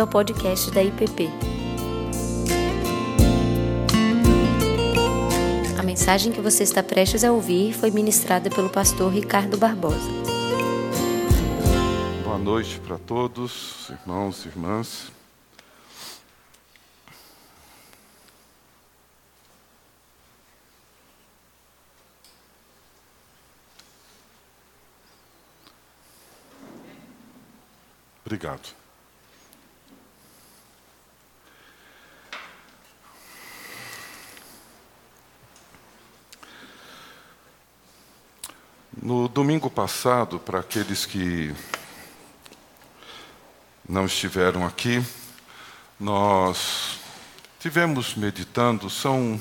bem-vindo ao podcast da IPP. A mensagem que você está prestes a ouvir foi ministrada pelo pastor Ricardo Barbosa. Boa noite para todos, irmãos e irmãs. Obrigado. No domingo passado, para aqueles que não estiveram aqui, nós tivemos meditando, são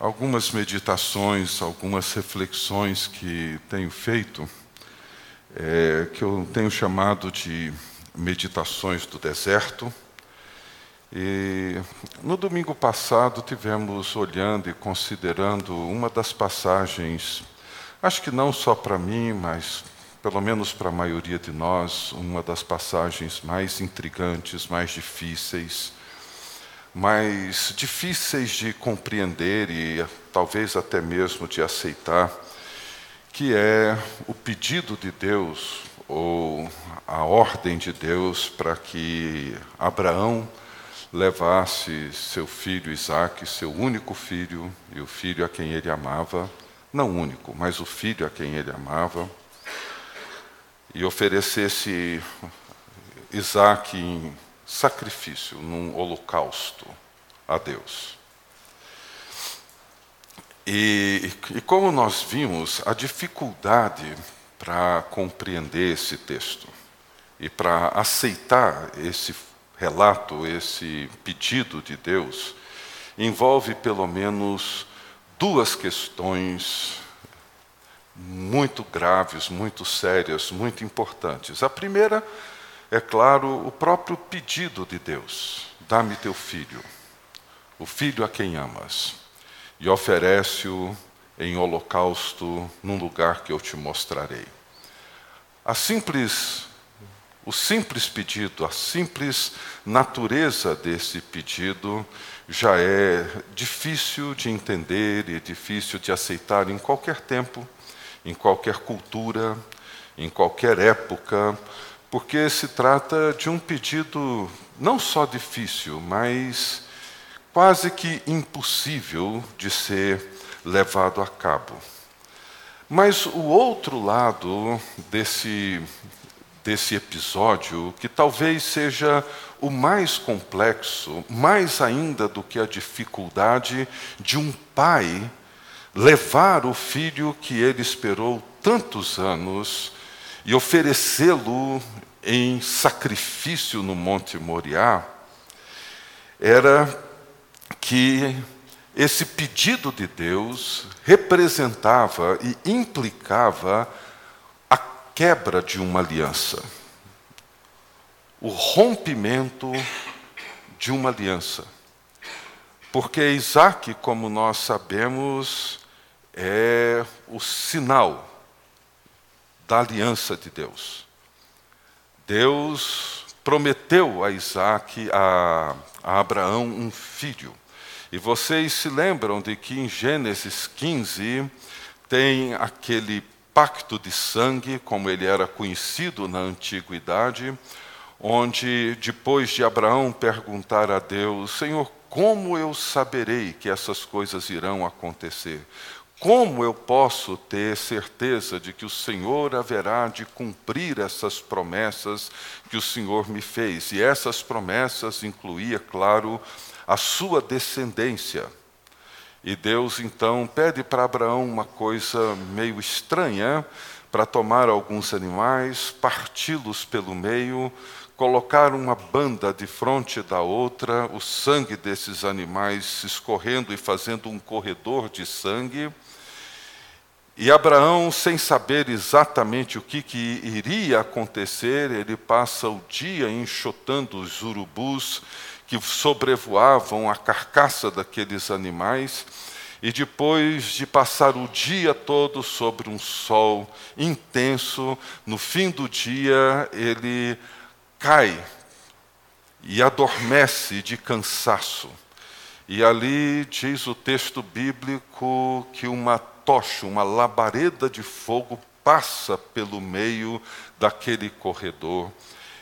algumas meditações, algumas reflexões que tenho feito, é, que eu tenho chamado de meditações do deserto. E no domingo passado tivemos olhando e considerando uma das passagens Acho que não só para mim, mas pelo menos para a maioria de nós, uma das passagens mais intrigantes, mais difíceis, mais difíceis de compreender e talvez até mesmo de aceitar, que é o pedido de Deus ou a ordem de Deus para que Abraão levasse seu filho Isaque, seu único filho e o filho a quem ele amava, não único, mas o filho a quem ele amava, e oferecesse Isaac em sacrifício, num holocausto a Deus. E, e como nós vimos, a dificuldade para compreender esse texto e para aceitar esse relato, esse pedido de Deus, envolve pelo menos duas questões muito graves, muito sérias, muito importantes. A primeira é, claro, o próprio pedido de Deus: dá-me teu filho, o filho a quem amas, e oferece-o em holocausto num lugar que eu te mostrarei. A simples o simples pedido, a simples natureza desse pedido já é difícil de entender e difícil de aceitar em qualquer tempo, em qualquer cultura, em qualquer época, porque se trata de um pedido não só difícil, mas quase que impossível de ser levado a cabo. Mas o outro lado desse desse episódio, que talvez seja o mais complexo, mais ainda do que a dificuldade de um pai levar o filho que ele esperou tantos anos e oferecê-lo em sacrifício no Monte Moriá, era que esse pedido de Deus representava e implicava quebra de uma aliança, o rompimento de uma aliança. Porque Isaac, como nós sabemos, é o sinal da aliança de Deus. Deus prometeu a Isaac, a, a Abraão, um filho. E vocês se lembram de que em Gênesis 15 tem aquele pacto de sangue, como ele era conhecido na antiguidade, onde, depois de Abraão perguntar a Deus: Senhor, como eu saberei que essas coisas irão acontecer? Como eu posso ter certeza de que o Senhor haverá de cumprir essas promessas que o Senhor me fez? E essas promessas incluía, claro, a sua descendência. E Deus então pede para Abraão uma coisa meio estranha, para tomar alguns animais, parti-los pelo meio, colocar uma banda de frente da outra, o sangue desses animais escorrendo e fazendo um corredor de sangue. E Abraão, sem saber exatamente o que, que iria acontecer, ele passa o dia enxotando os urubus que sobrevoavam a carcaça daqueles animais, e depois de passar o dia todo sobre um sol intenso, no fim do dia ele cai e adormece de cansaço. E ali diz o texto bíblico que uma tocha, uma labareda de fogo passa pelo meio daquele corredor.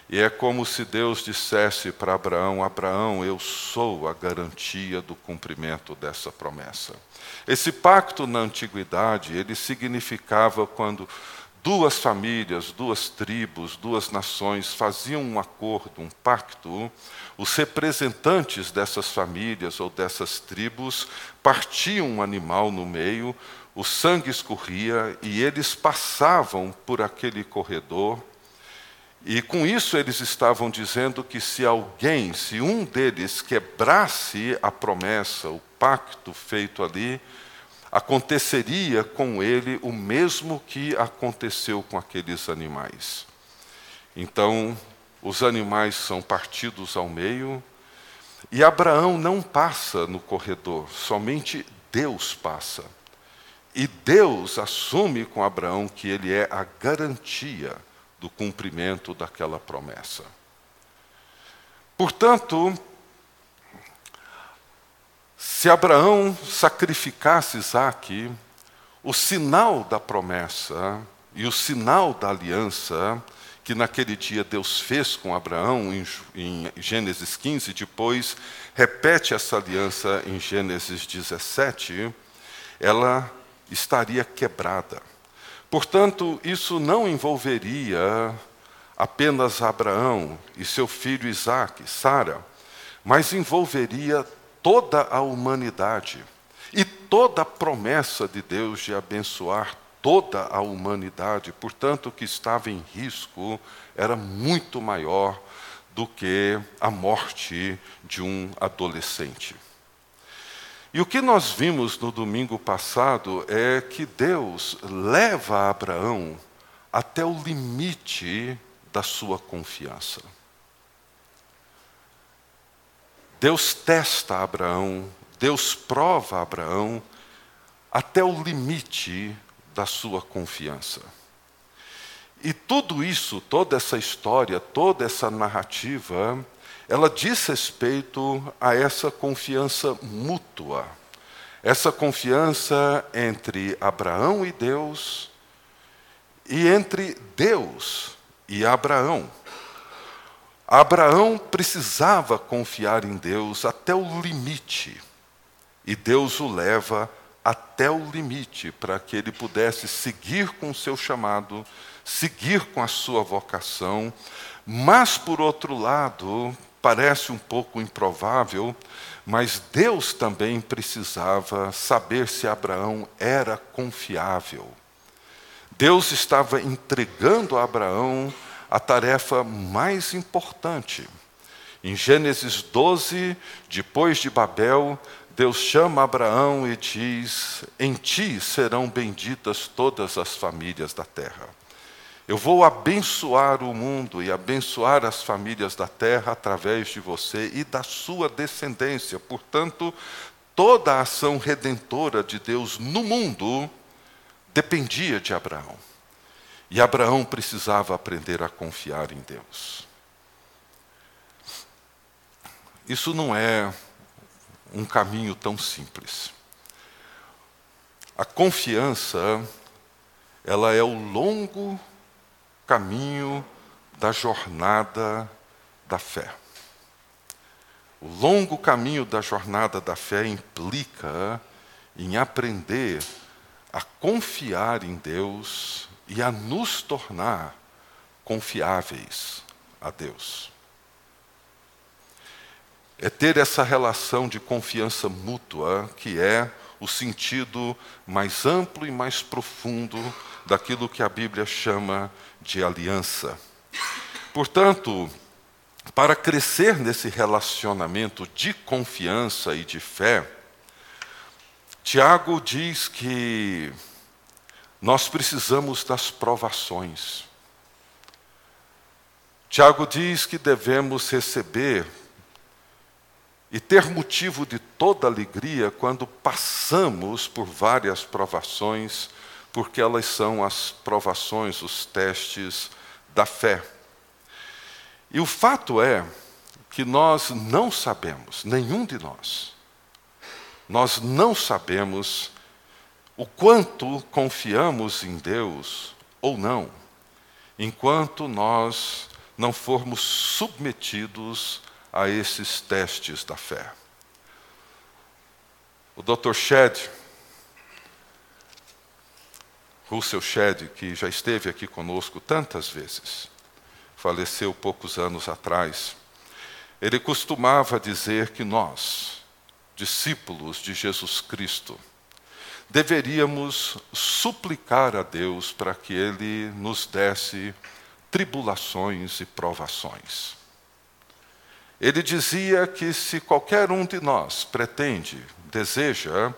E é como se Deus dissesse para Abraão: Abraão, eu sou a garantia do cumprimento dessa promessa. Esse pacto na antiguidade, ele significava quando duas famílias, duas tribos, duas nações faziam um acordo, um pacto, os representantes dessas famílias ou dessas tribos partiam um animal no meio, o sangue escorria e eles passavam por aquele corredor. E com isso eles estavam dizendo que se alguém, se um deles quebrasse a promessa, o pacto feito ali, aconteceria com ele o mesmo que aconteceu com aqueles animais. Então, os animais são partidos ao meio, e Abraão não passa no corredor, somente Deus passa. E Deus assume com Abraão que ele é a garantia do cumprimento daquela promessa. Portanto, se Abraão sacrificasse Isaac, o sinal da promessa e o sinal da aliança que naquele dia Deus fez com Abraão em, Gênesis 15, depois repete essa aliança em Gênesis 17, ela estaria quebrada. Portanto, isso não envolveria apenas Abraão e seu filho Isaac, Sara, mas envolveria toda a humanidade e toda a promessa de Deus de abençoar toda a humanidade, portanto, o que estava em risco era muito maior do que a morte de um adolescente. E o que nós vimos no domingo passado é que Deus leva Abraão até o limite da sua confiança. Deus testa Abraão, Deus prova Abraão até o limite da sua confiança. E tudo isso, toda essa história, toda essa narrativa, ela diz respeito a essa confiança mútua, essa confiança entre Abraão e Deus, e entre Deus e Abraão. Abraão precisava confiar em Deus até o limite, e Deus o leva até o limite para que ele pudesse seguir com o seu chamado, seguir com a sua vocação, mas, por outro lado, parece um pouco improvável, mas Deus também precisava saber se Abraão era confiável. Deus estava entregando a Abraão a tarefa mais importante. Em Gênesis 12, depois de Babel, Deus chama Abraão e diz: Em ti serão benditas todas as famílias da terra. Eu vou abençoar o mundo e abençoar as famílias da terra através de você e da sua descendência. Portanto, toda a ação redentora de Deus no mundo dependia de Abraão. E Abraão precisava aprender a confiar em Deus. Isso não é um caminho tão simples. A confiança, ela é o longo caminho da jornada da fé. O longo caminho da jornada da fé implica em aprender a confiar em Deus e a nos tornar confiáveis a Deus. É ter essa relação de confiança mútua que é o sentido mais amplo e mais profundo daquilo que a Bíblia chama de aliança. Portanto, para crescer nesse relacionamento de confiança e de fé, Tiago diz que nós precisamos das provações. Tiago diz que devemos receber e ter motivo de toda alegria quando passamos por várias provações, porque elas são as provações, os testes da fé. E o fato é que nós não sabemos, nenhum de nós, nós não sabemos o quanto confiamos em Deus ou não, enquanto nós não formos submetidos a esses testes da fé. O Dr. Shedd, Russell Shedd, que já esteve aqui conosco tantas vezes, faleceu poucos anos atrás, ele costumava dizer que nós, discípulos de Jesus Cristo, deveríamos suplicar a Deus para que Ele nos desse tribulações e provações. Ele dizia que se qualquer um de nós pretende, deseja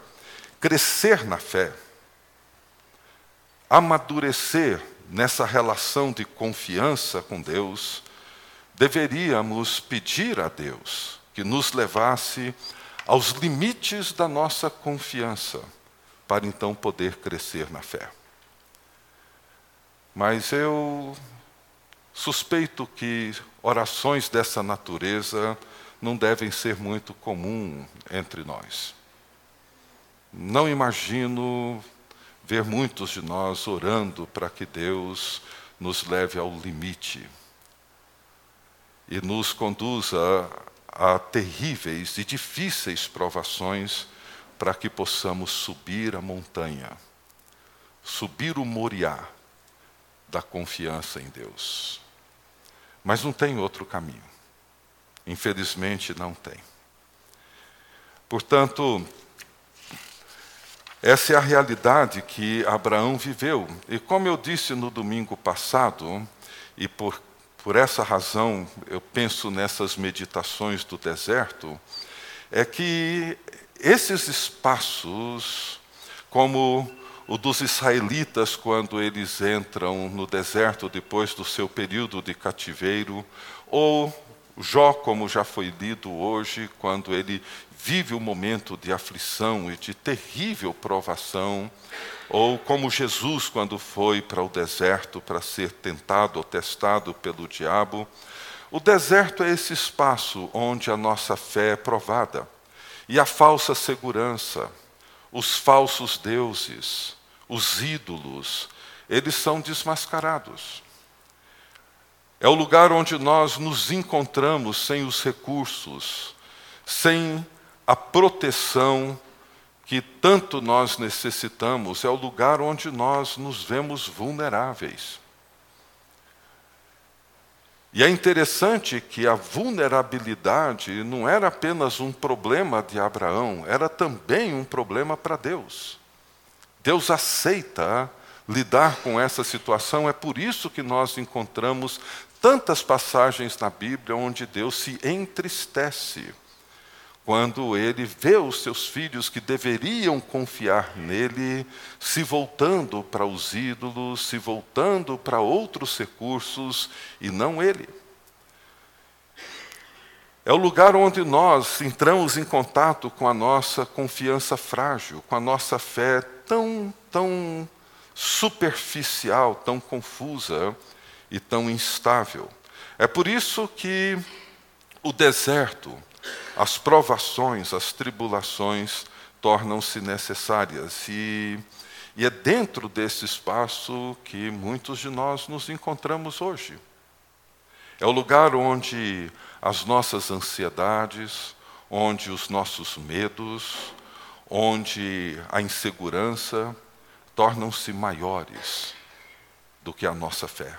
crescer na fé, amadurecer nessa relação de confiança com Deus, deveríamos pedir a Deus que nos levasse aos limites da nossa confiança para então poder crescer na fé. Mas eu suspeito que orações dessa natureza não devem ser muito comum entre nós. Não imagino ver muitos de nós orando para que Deus nos leve ao limite e nos conduza a terríveis e difíceis provações para que possamos subir a montanha, subir o Moriá da confiança em Deus. Mas não tem outro caminho. Infelizmente, não tem. Portanto, essa é a realidade que Abraão viveu. E como eu disse no domingo passado, e por, por essa razão eu penso nessas meditações do deserto, é que esses espaços, como o dos israelitas quando eles entram no deserto depois do seu período de cativeiro, ou Jó, como já foi lido hoje, quando ele vive um momento de aflição e de terrível provação, ou como Jesus, quando foi para o deserto para ser tentado ou testado pelo diabo. O deserto é esse espaço onde a nossa fé é provada. E a falsa segurança, os falsos deuses, os ídolos, eles são desmascarados. É o lugar onde nós nos encontramos sem os recursos, sem a proteção que tanto nós necessitamos, é o lugar onde nós nos vemos vulneráveis. E é interessante que a vulnerabilidade não era apenas um problema de Abraão, era também um problema para Deus. Deus aceita lidar com essa situação, é por isso que nós encontramos tantas passagens na Bíblia onde Deus se entristece quando ele vê os seus filhos que deveriam confiar nele se voltando para os ídolos, se voltando para outros recursos e não ele. É o lugar onde nós entramos em contato com a nossa confiança frágil, com a nossa fé tão, tão superficial, tão confusa e tão instável. É por isso que o deserto, as provações, as tribulações tornam-se necessárias. E, e é dentro desse espaço que muitos de nós nos encontramos hoje. É o lugar onde as nossas ansiedades, onde os nossos medos, onde a insegurança tornam-se maiores do que a nossa fé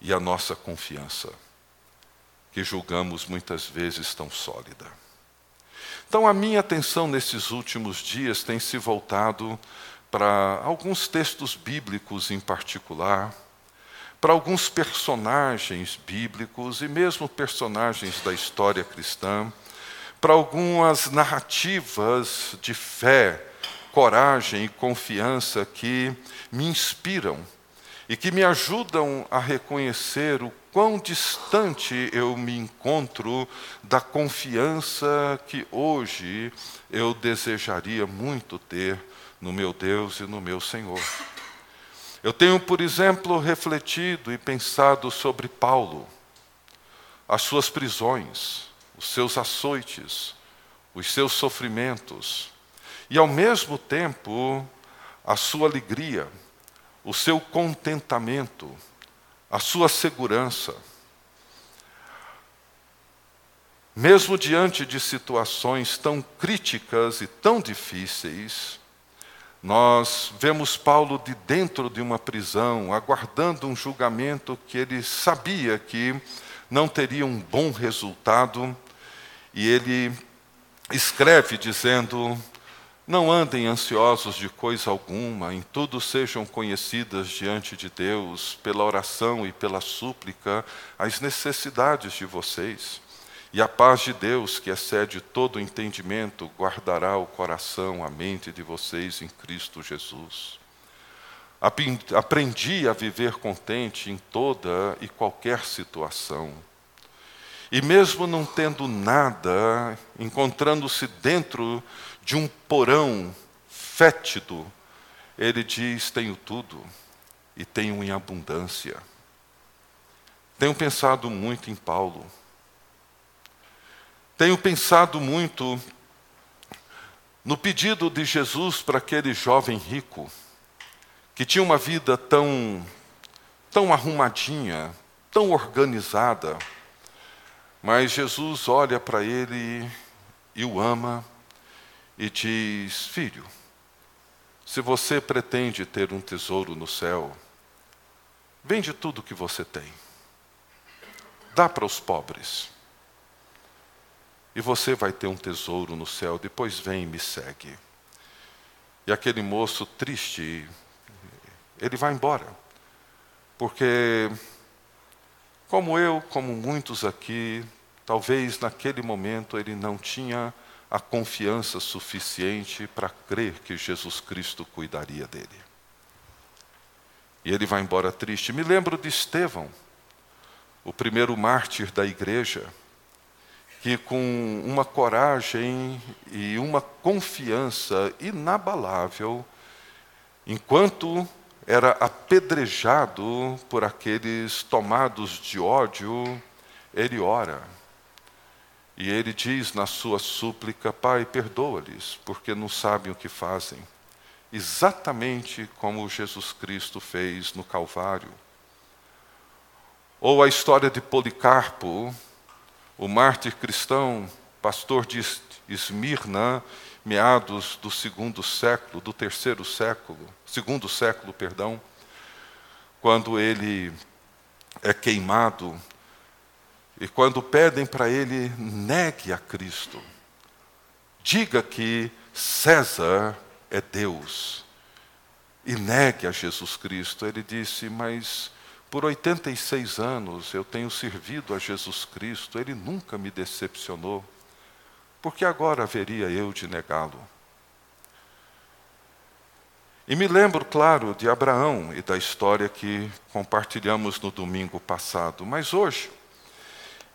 e a nossa confiança que julgamos muitas vezes tão sólida. Então, a minha atenção nesses últimos dias tem se voltado para alguns textos bíblicos em particular, para alguns personagens bíblicos e mesmo personagens da história cristã, para algumas narrativas de fé, coragem e confiança que me inspiram e que me ajudam a reconhecer o quão distante eu me encontro da confiança que hoje eu desejaria muito ter no meu Deus e no meu Senhor. Eu tenho, por exemplo, refletido e pensado sobre Paulo, as suas prisões, os seus açoites, os seus sofrimentos, e ao mesmo tempo a sua alegria, o seu contentamento, a sua segurança. Mesmo diante de situações tão críticas e tão difíceis, nós vemos Paulo de dentro de uma prisão, aguardando um julgamento que ele sabia que não teria um bom resultado, e ele escreve dizendo: Não andem ansiosos de coisa alguma, em tudo sejam conhecidas diante de Deus, pela oração e pela súplica, as necessidades de vocês. E a paz de Deus, que excede todo entendimento, guardará o coração, a mente de vocês em Cristo Jesus. Aprendi a viver contente em toda e qualquer situação. E mesmo não tendo nada, encontrando-se dentro de um porão fétido, ele diz: Tenho tudo e tenho em abundância. Tenho pensado muito em Paulo. Tenho pensado muito no pedido de Jesus para aquele jovem rico, que tinha uma vida tão, tão arrumadinha, tão organizada, mas Jesus olha para ele e o ama e diz: Filho, se você pretende ter um tesouro no céu, vende tudo que você tem, dá para os pobres. E você vai ter um tesouro no céu, depois vem e me segue. E aquele moço triste, ele vai embora, porque, como eu, como muitos aqui, talvez naquele momento ele não tinha a confiança suficiente para crer que Jesus Cristo cuidaria dele. E ele vai embora triste. Me lembro de Estevão, o primeiro mártir da igreja que com uma coragem e uma confiança inabalável, enquanto era apedrejado por aqueles tomados de ódio, ele ora. E ele diz na sua súplica: Pai, perdoa-lhes, porque não sabem o que fazem. Exatamente como Jesus Cristo fez no Calvário. Ou a história de Policarpo, o mártir cristão, pastor de Esmirna, meados do segundo século, do terceiro século, segundo século, perdão, quando ele é queimado e quando pedem para ele negue a Cristo, diga que César é Deus e negue a Jesus Cristo. Ele disse: Mas por 86 anos eu tenho servido a Jesus Cristo, ele nunca me decepcionou. Por que agora haveria eu de negá-lo? E me lembro, claro, de Abraão e da história que compartilhamos no domingo passado, mas hoje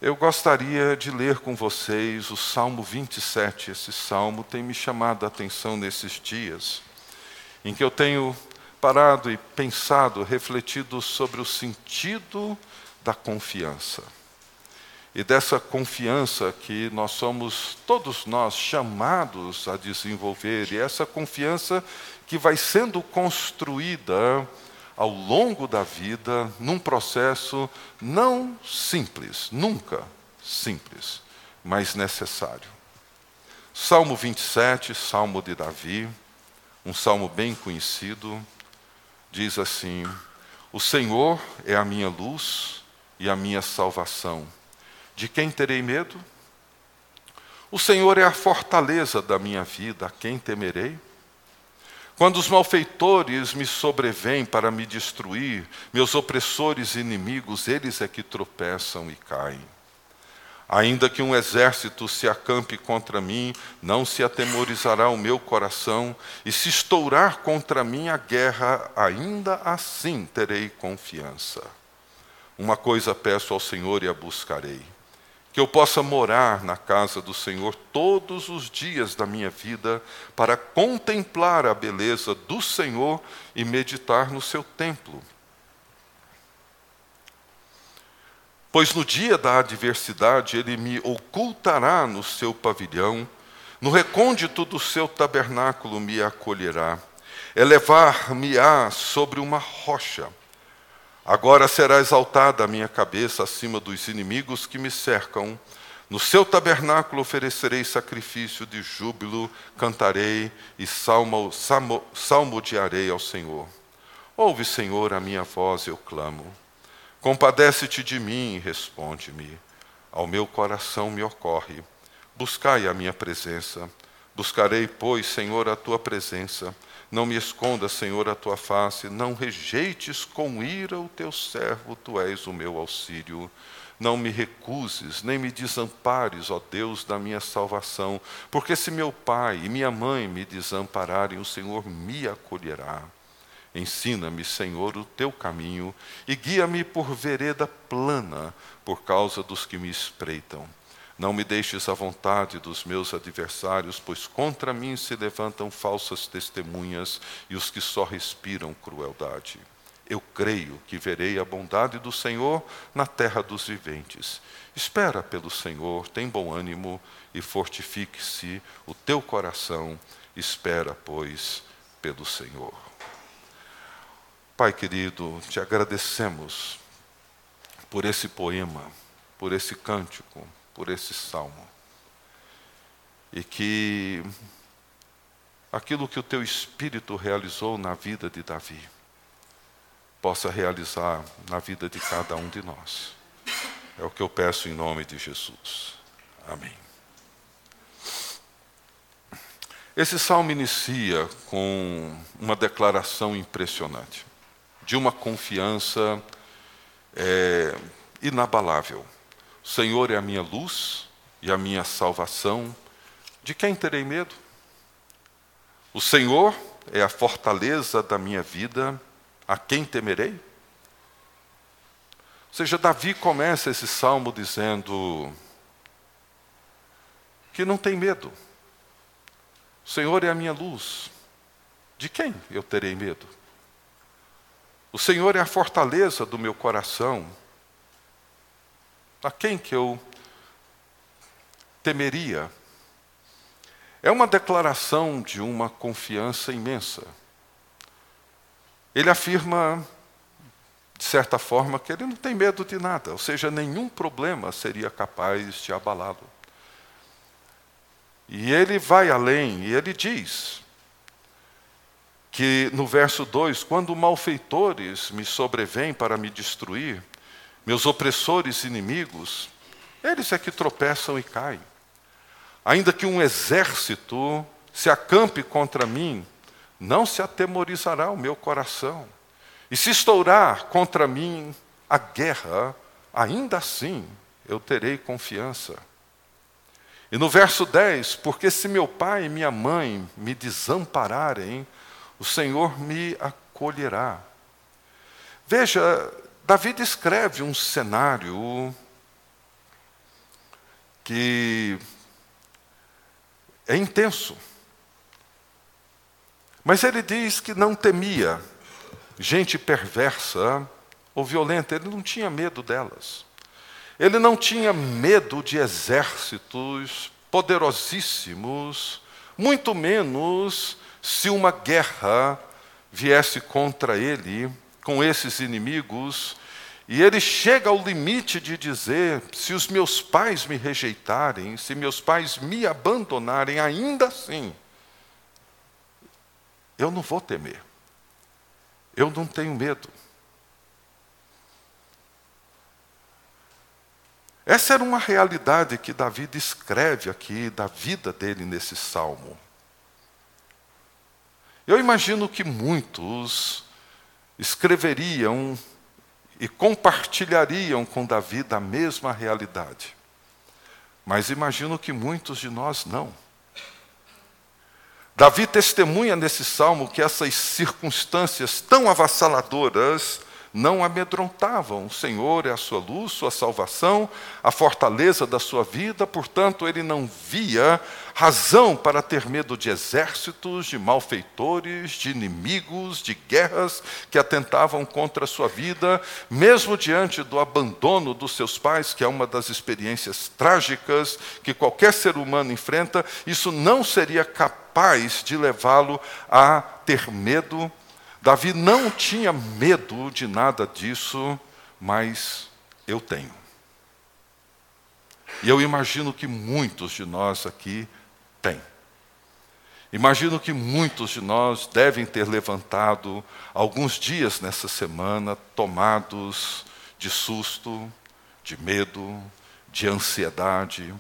eu gostaria de ler com vocês o Salmo 27. Esse salmo tem me chamado a atenção nesses dias, em que eu tenho parado e pensado, refletido sobre o sentido da confiança. E dessa confiança que nós somos, todos nós, chamados a desenvolver, e essa confiança que vai sendo construída ao longo da vida, num processo não simples, nunca simples, mas necessário. Salmo 27, Salmo de Davi, um salmo bem conhecido, diz assim: O Senhor é a minha luz e a minha salvação. De quem terei medo? O Senhor é a fortaleza da minha vida, a quem temerei? Quando os malfeitores me sobrevêm para me destruir, meus opressores e inimigos, eles é que tropeçam e caem. Ainda que um exército se acampe contra mim, não se atemorizará o meu coração, e se estourar contra mim a guerra, ainda assim terei confiança. Uma coisa peço ao Senhor e a buscarei: que eu possa morar na casa do Senhor todos os dias da minha vida, para contemplar a beleza do Senhor e meditar no seu templo. Pois no dia da adversidade ele me ocultará no seu pavilhão, no recôndito do seu tabernáculo me acolherá, elevar-me-á sobre uma rocha. Agora será exaltada a minha cabeça acima dos inimigos que me cercam. No seu tabernáculo oferecerei sacrifício de júbilo, cantarei e salmo, salmo, salmodiarei ao Senhor. Ouve, Senhor, a minha voz, eu clamo. Compadece-te de mim e responde-me. Ao meu coração me ocorre. Buscai a minha presença. Buscarei, pois, Senhor, a tua presença. Não me esconda, Senhor, a tua face. Não rejeites com ira o teu servo, tu és o meu auxílio. Não me recuses, nem me desampares, ó Deus da minha salvação, porque se meu pai e minha mãe me desampararem, o Senhor me acolherá. Ensina-me, Senhor, o teu caminho e guia-me por vereda plana por causa dos que me espreitam. Não me deixes à vontade dos meus adversários, pois contra mim se levantam falsas testemunhas e os que só respiram crueldade. Eu creio que verei a bondade do Senhor na terra dos viventes. Espera pelo Senhor, tem bom ânimo e fortifique-se o teu coração. Espera, pois, pelo Senhor. Pai querido, te agradecemos por esse poema, por esse cântico, por esse salmo. E que aquilo que o teu espírito realizou na vida de Davi possa realizar na vida de cada um de nós. É o que eu peço em nome de Jesus. Amém. Esse salmo inicia com uma declaração impressionante de uma confiança é, inabalável. Senhor é a minha luz e a minha salvação. De quem terei medo? O Senhor é a fortaleza da minha vida. A quem temerei? Ou seja, Davi começa esse salmo dizendo que não tem medo. O Senhor é a minha luz. De quem eu terei medo? O Senhor é a fortaleza do meu coração. A quem que eu temeria? É uma declaração de uma confiança imensa. Ele afirma, de certa forma, que ele não tem medo de nada, ou seja, nenhum problema seria capaz de abalá-lo. E ele vai além, e ele diz: que no verso 2: Quando malfeitores me sobrevêm para me destruir, meus opressores inimigos, eles é que tropeçam e caem. Ainda que um exército se acampe contra mim, não se atemorizará o meu coração. E se estourar contra mim a guerra, ainda assim eu terei confiança. E no verso 10, porque se meu pai e minha mãe me desampararem, o Senhor me acolherá. Veja, Davi descreve um cenário que é intenso. Mas ele diz que não temia gente perversa ou violenta, ele não tinha medo delas. Ele não tinha medo de exércitos poderosíssimos, muito menos se uma guerra viesse contra ele, com esses inimigos, e ele chega ao limite de dizer: se os meus pais me rejeitarem, se meus pais me abandonarem, ainda assim, eu não vou temer, eu não tenho medo. Essa era uma realidade que Davi descreve aqui da vida dele nesse salmo. Eu imagino que muitos escreveriam e compartilhariam com Davi da mesma realidade. Mas imagino que muitos de nós não. Davi testemunha nesse salmo que essas circunstâncias tão avassaladoras não amedrontavam. O Senhor é a sua luz, sua salvação, a fortaleza da sua vida, portanto, ele não via razão para ter medo de exércitos, de malfeitores, de inimigos, de guerras que atentavam contra a sua vida, mesmo diante do abandono dos seus pais, que é uma das experiências trágicas que qualquer ser humano enfrenta, isso não seria capaz de levá-lo a ter medo Davi não tinha medo de nada disso, mas eu tenho. E eu imagino que muitos de nós aqui têm. Imagino que muitos de nós devem ter levantado alguns dias nessa semana tomados de susto, de medo, de ansiedade,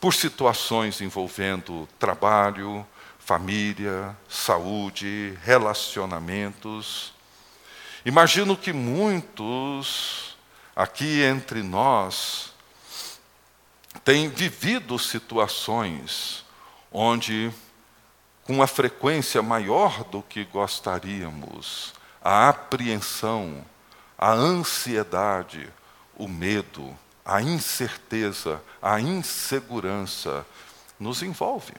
por situações envolvendo trabalho, família, saúde, relacionamentos. Imagino que muitos aqui entre nós têm vivido situações onde, com uma frequência maior do que gostaríamos, a apreensão, a ansiedade, o medo, a incerteza, a insegurança nos envolve.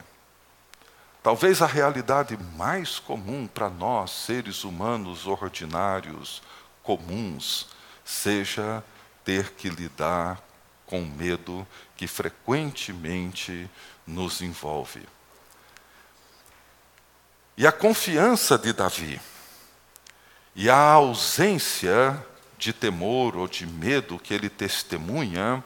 Talvez a realidade mais comum para nós, seres humanos ordinários, comuns, seja ter que lidar com medo que frequentemente nos envolve. E a confiança de Davi e a ausência de temor ou de medo que ele testemunha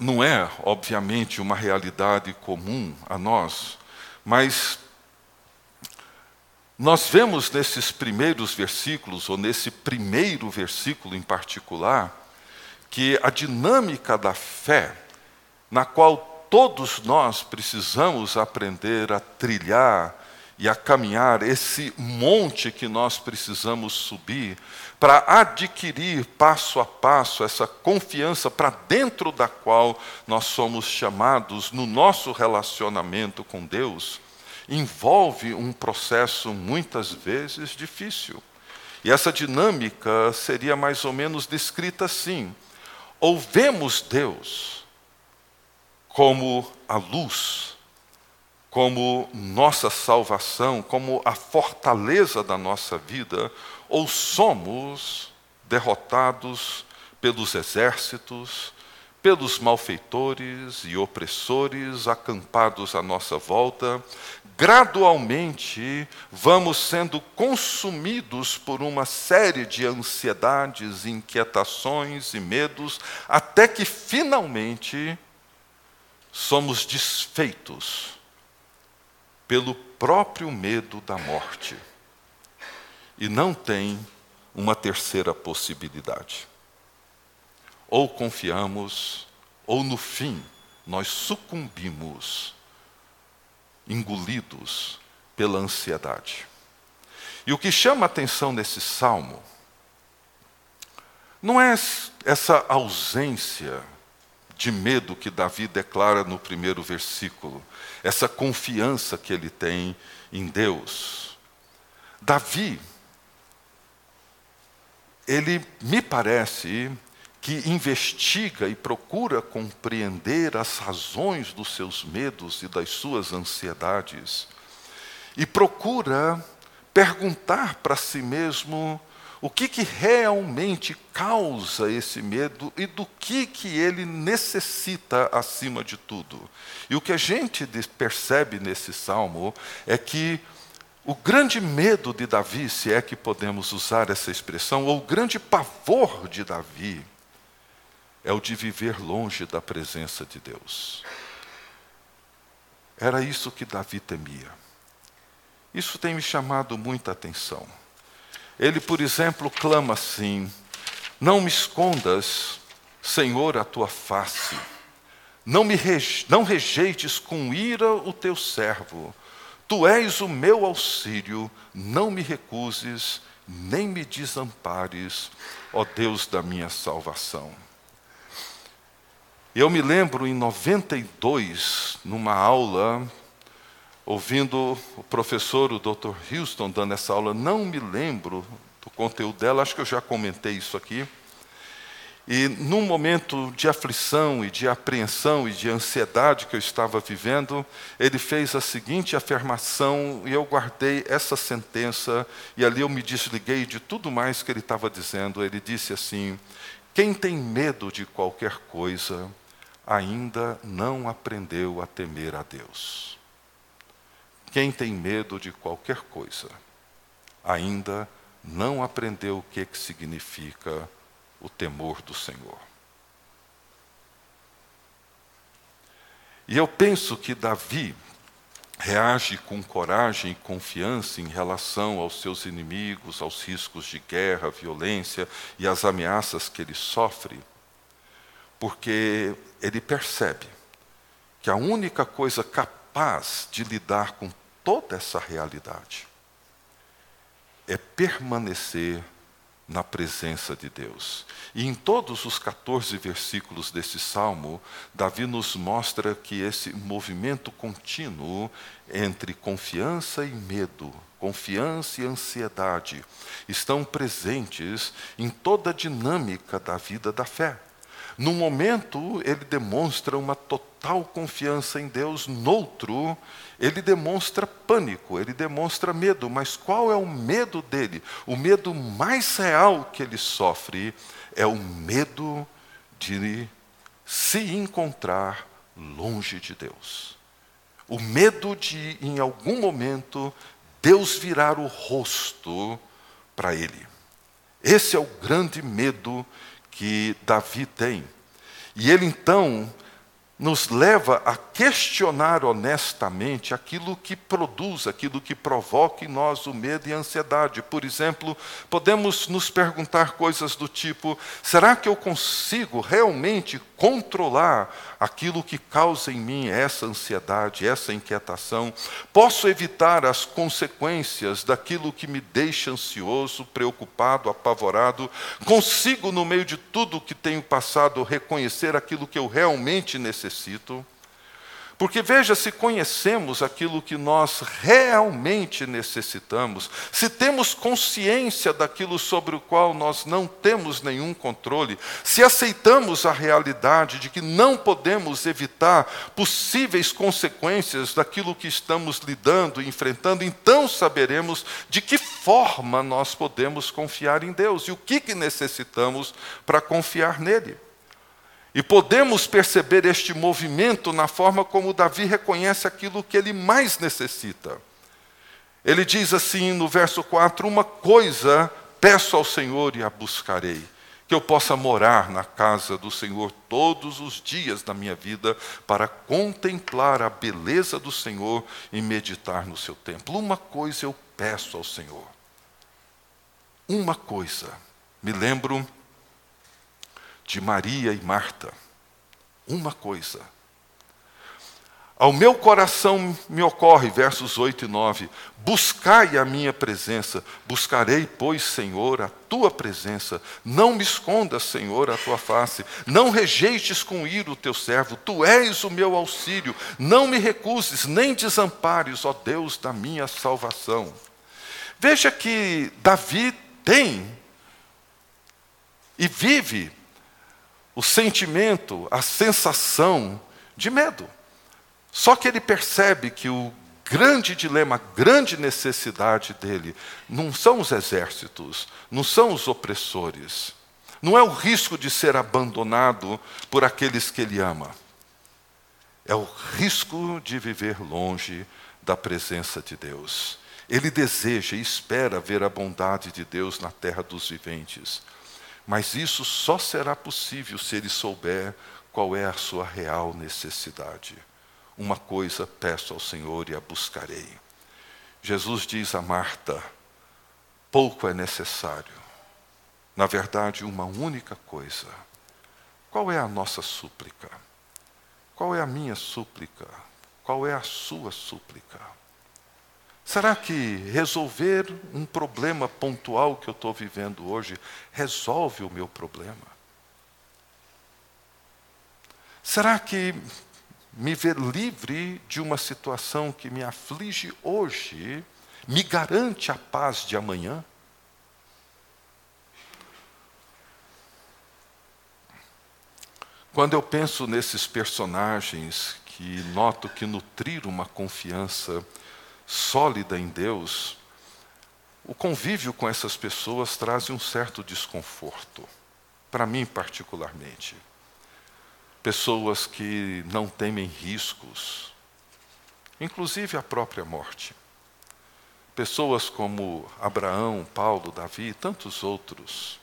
não é, obviamente, uma realidade comum a nós, mas nós vemos nesses primeiros versículos, ou nesse primeiro versículo em particular, que a dinâmica da fé, na qual todos nós precisamos aprender a trilhar e a caminhar esse monte que nós precisamos subir, para adquirir passo a passo essa confiança para dentro da qual nós somos chamados no nosso relacionamento com Deus, envolve um processo muitas vezes difícil. E essa dinâmica seria mais ou menos descrita assim: ouvemos Deus como a luz, como nossa salvação, como a fortaleza da nossa vida, ou somos derrotados pelos exércitos, pelos malfeitores e opressores acampados à nossa volta, gradualmente vamos sendo consumidos por uma série de ansiedades, inquietações e medos, até que finalmente somos desfeitos pelo próprio medo da morte e não tem uma terceira possibilidade. Ou confiamos, ou no fim nós sucumbimos, engolidos pela ansiedade. E o que chama a atenção nesse salmo não é essa ausência de medo que Davi declara no primeiro versículo, essa confiança que ele tem em Deus. Davi ele me parece que investiga e procura compreender as razões dos seus medos e das suas ansiedades, e procura perguntar para si mesmo o que, que realmente causa esse medo e do que, que ele necessita acima de tudo. E o que a gente percebe nesse salmo é que o grande medo de Davi, se é que podemos usar essa expressão, ou o grande pavor de Davi, é o de viver longe da presença de Deus. Era isso que Davi temia. Isso tem me chamado muita atenção. Ele, por exemplo, clama assim: Não me escondas, Senhor, a tua face. Não me não rejeites com ira o teu servo Tu és o meu auxílio, não me recuses, nem me desampares, ó Deus da minha salvação. Eu me lembro em 92, numa aula, ouvindo o professor, o Dr. Houston, dando essa aula, não me lembro do conteúdo dela, acho que eu já comentei isso aqui. E num momento de aflição e de apreensão e de ansiedade que eu estava vivendo, ele fez a seguinte afirmação e eu guardei essa sentença e ali eu me desliguei de tudo mais que ele estava dizendo. Ele disse assim: Quem tem medo de qualquer coisa ainda não aprendeu a temer a Deus. Quem tem medo de qualquer coisa ainda não aprendeu o que, que significa o temor do Senhor. E eu penso que Davi reage com coragem e confiança em relação aos seus inimigos, aos riscos de guerra, violência e às ameaças que ele sofre, porque ele percebe que a única coisa capaz de lidar com toda essa realidade é permanecer na presença de Deus. E em todos os 14 versículos desse salmo, Davi nos mostra que esse movimento contínuo entre confiança e medo, confiança e ansiedade, estão presentes em toda a dinâmica da vida da fé. Num momento, ele demonstra uma total confiança em Deus, noutro, ele demonstra pânico, ele demonstra medo, mas qual é o medo dele? O medo mais real que ele sofre é o medo de se encontrar longe de Deus. O medo de, em algum momento, Deus virar o rosto para ele. Esse é o grande medo que Davi tem. E ele então nos leva a questionar honestamente aquilo que produz, aquilo que provoca em nós o medo e a ansiedade. Por exemplo, podemos nos perguntar coisas do tipo: será que eu consigo realmente controlar aquilo que causa em mim essa ansiedade, essa inquietação? Posso evitar as consequências daquilo que me deixa ansioso, preocupado, apavorado? Consigo, no meio de tudo que tenho passado, reconhecer aquilo que eu realmente necessito? Porque veja, se conhecemos aquilo que nós realmente necessitamos, se temos consciência daquilo sobre o qual nós não temos nenhum controle, se aceitamos a realidade de que não podemos evitar possíveis consequências daquilo que estamos lidando e enfrentando, então saberemos de que forma nós podemos confiar em Deus e o que, que necessitamos para confiar nele. E podemos perceber este movimento na forma como Davi reconhece aquilo que ele mais necessita. Ele diz assim no verso 4: Uma coisa peço ao Senhor e a buscarei, que eu possa morar na casa do Senhor todos os dias da minha vida, para contemplar a beleza do Senhor e meditar no seu templo. Uma coisa eu peço ao Senhor. Uma coisa. Me lembro de Maria e Marta. Uma coisa. Ao meu coração me ocorre, versos 8 e 9: Buscai a minha presença, buscarei, pois, Senhor, a tua presença. Não me escondas, Senhor, a tua face. Não rejeites com ira o teu servo. Tu és o meu auxílio. Não me recuses, nem desampares, ó Deus da minha salvação. Veja que Davi tem e vive o sentimento, a sensação de medo. Só que ele percebe que o grande dilema, a grande necessidade dele não são os exércitos, não são os opressores, não é o risco de ser abandonado por aqueles que ele ama. É o risco de viver longe da presença de Deus. Ele deseja e espera ver a bondade de Deus na terra dos viventes. Mas isso só será possível se ele souber qual é a sua real necessidade. Uma coisa peço ao Senhor e a buscarei. Jesus diz a Marta: pouco é necessário. Na verdade, uma única coisa. Qual é a nossa súplica? Qual é a minha súplica? Qual é a sua súplica? Será que resolver um problema pontual que eu estou vivendo hoje resolve o meu problema? Será que me ver livre de uma situação que me aflige hoje me garante a paz de amanhã? Quando eu penso nesses personagens que noto que nutriram uma confiança sólida em Deus, o convívio com essas pessoas traz um certo desconforto, para mim particularmente. Pessoas que não temem riscos, inclusive a própria morte. Pessoas como Abraão, Paulo, Davi e tantos outros,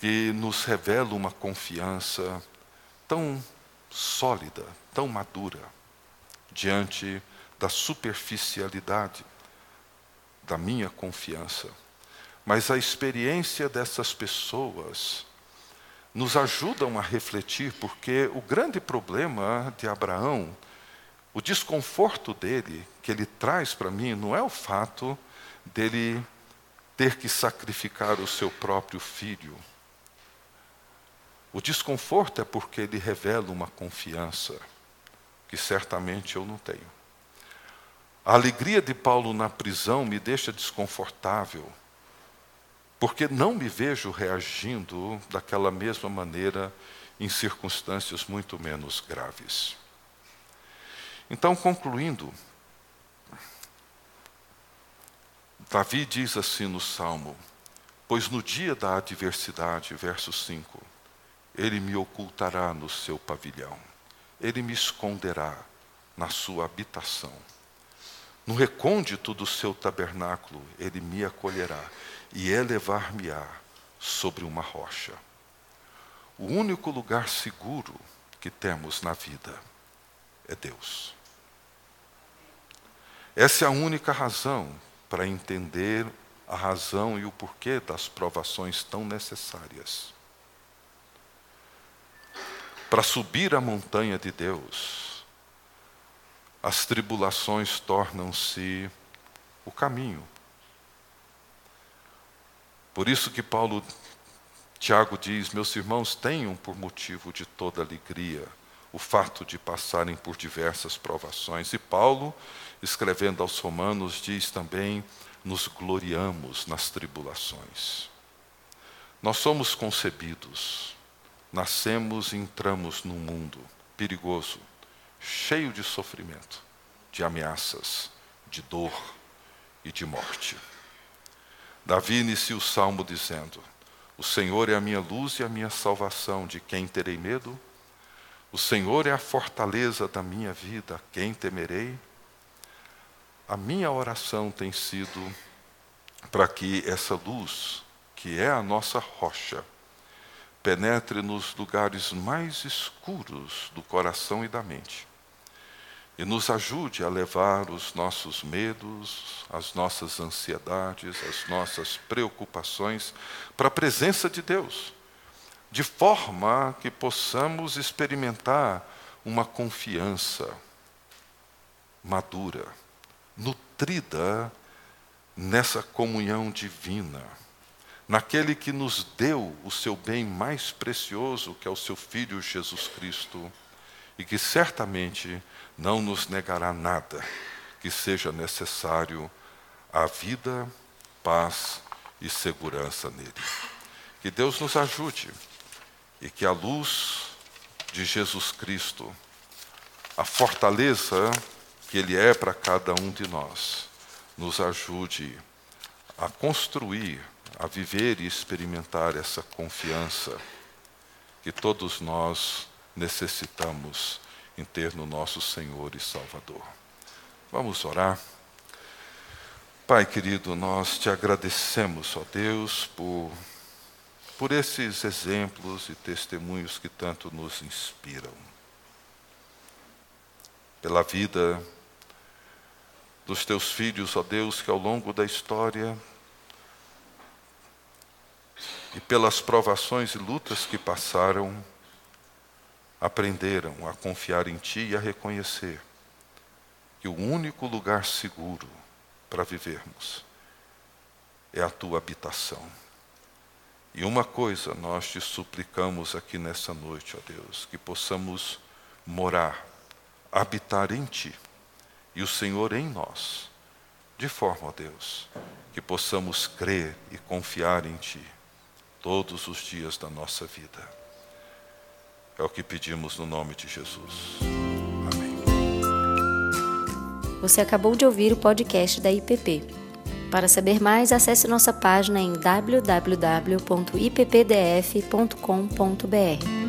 que nos revelam uma confiança tão sólida, tão madura, diante da superficialidade da minha confiança. Mas a experiência dessas pessoas nos ajudam a refletir, porque o grande problema de Abraão o desconforto dele, que ele traz para mim, não é o fato dele ter que sacrificar o seu próprio filho. O desconforto é porque ele revela uma confiança que certamente eu não tenho. A alegria de Paulo na prisão me deixa desconfortável, porque não me vejo reagindo daquela mesma maneira em circunstâncias muito menos graves. Então, concluindo, Davi diz assim no Salmo: Pois no dia da adversidade, verso 5, ele me ocultará no seu pavilhão, ele me esconderá na sua habitação. No recôndito do seu tabernáculo, ele me acolherá e elevar-me-á sobre uma rocha. O único lugar seguro que temos na vida é Deus. Essa é a única razão para entender a razão e o porquê das provações tão necessárias. Para subir a montanha de Deus, as tribulações tornam-se o caminho. Por isso que Paulo, Tiago diz: Meus irmãos, tenham por motivo de toda alegria o fato de passarem por diversas provações. E Paulo, escrevendo aos Romanos, diz também: nos gloriamos nas tribulações. Nós somos concebidos, nascemos e entramos num mundo perigoso, cheio de sofrimento, de ameaças, de dor e de morte. Davi inicia o salmo dizendo: O Senhor é a minha luz e a minha salvação, de quem terei medo? O Senhor é a fortaleza da minha vida, quem temerei? A minha oração tem sido para que essa luz, que é a nossa rocha, penetre nos lugares mais escuros do coração e da mente. E nos ajude a levar os nossos medos, as nossas ansiedades, as nossas preocupações para a presença de Deus de forma que possamos experimentar uma confiança madura, nutrida nessa comunhão divina, naquele que nos deu o seu bem mais precioso, que é o seu Filho Jesus Cristo, e que certamente não nos negará nada que seja necessário à vida, paz e segurança nele. Que Deus nos ajude e que a luz de Jesus Cristo, a fortaleza que Ele é para cada um de nós, nos ajude a construir, a viver e experimentar essa confiança que todos nós necessitamos em ter no nosso Senhor e Salvador. Vamos orar. Pai querido, nós te agradecemos, ó Deus, por por esses exemplos e testemunhos que tanto nos inspiram. Pela vida dos teus filhos, ó Deus, que ao longo da história e pelas provações e lutas que passaram, aprenderam a confiar em Ti e a reconhecer que o único lugar seguro para vivermos é a Tua habitação. E uma coisa nós te suplicamos aqui nessa noite, ó Deus, que possamos morar, habitar em Ti e o Senhor em nós, de forma, ó Deus, que possamos crer e confiar em Ti todos os dias da nossa vida. É o que pedimos no nome de Jesus. Amém. Você acabou de ouvir o podcast da IPP. Para saber mais, acesse nossa página em www.ippdf.com.br.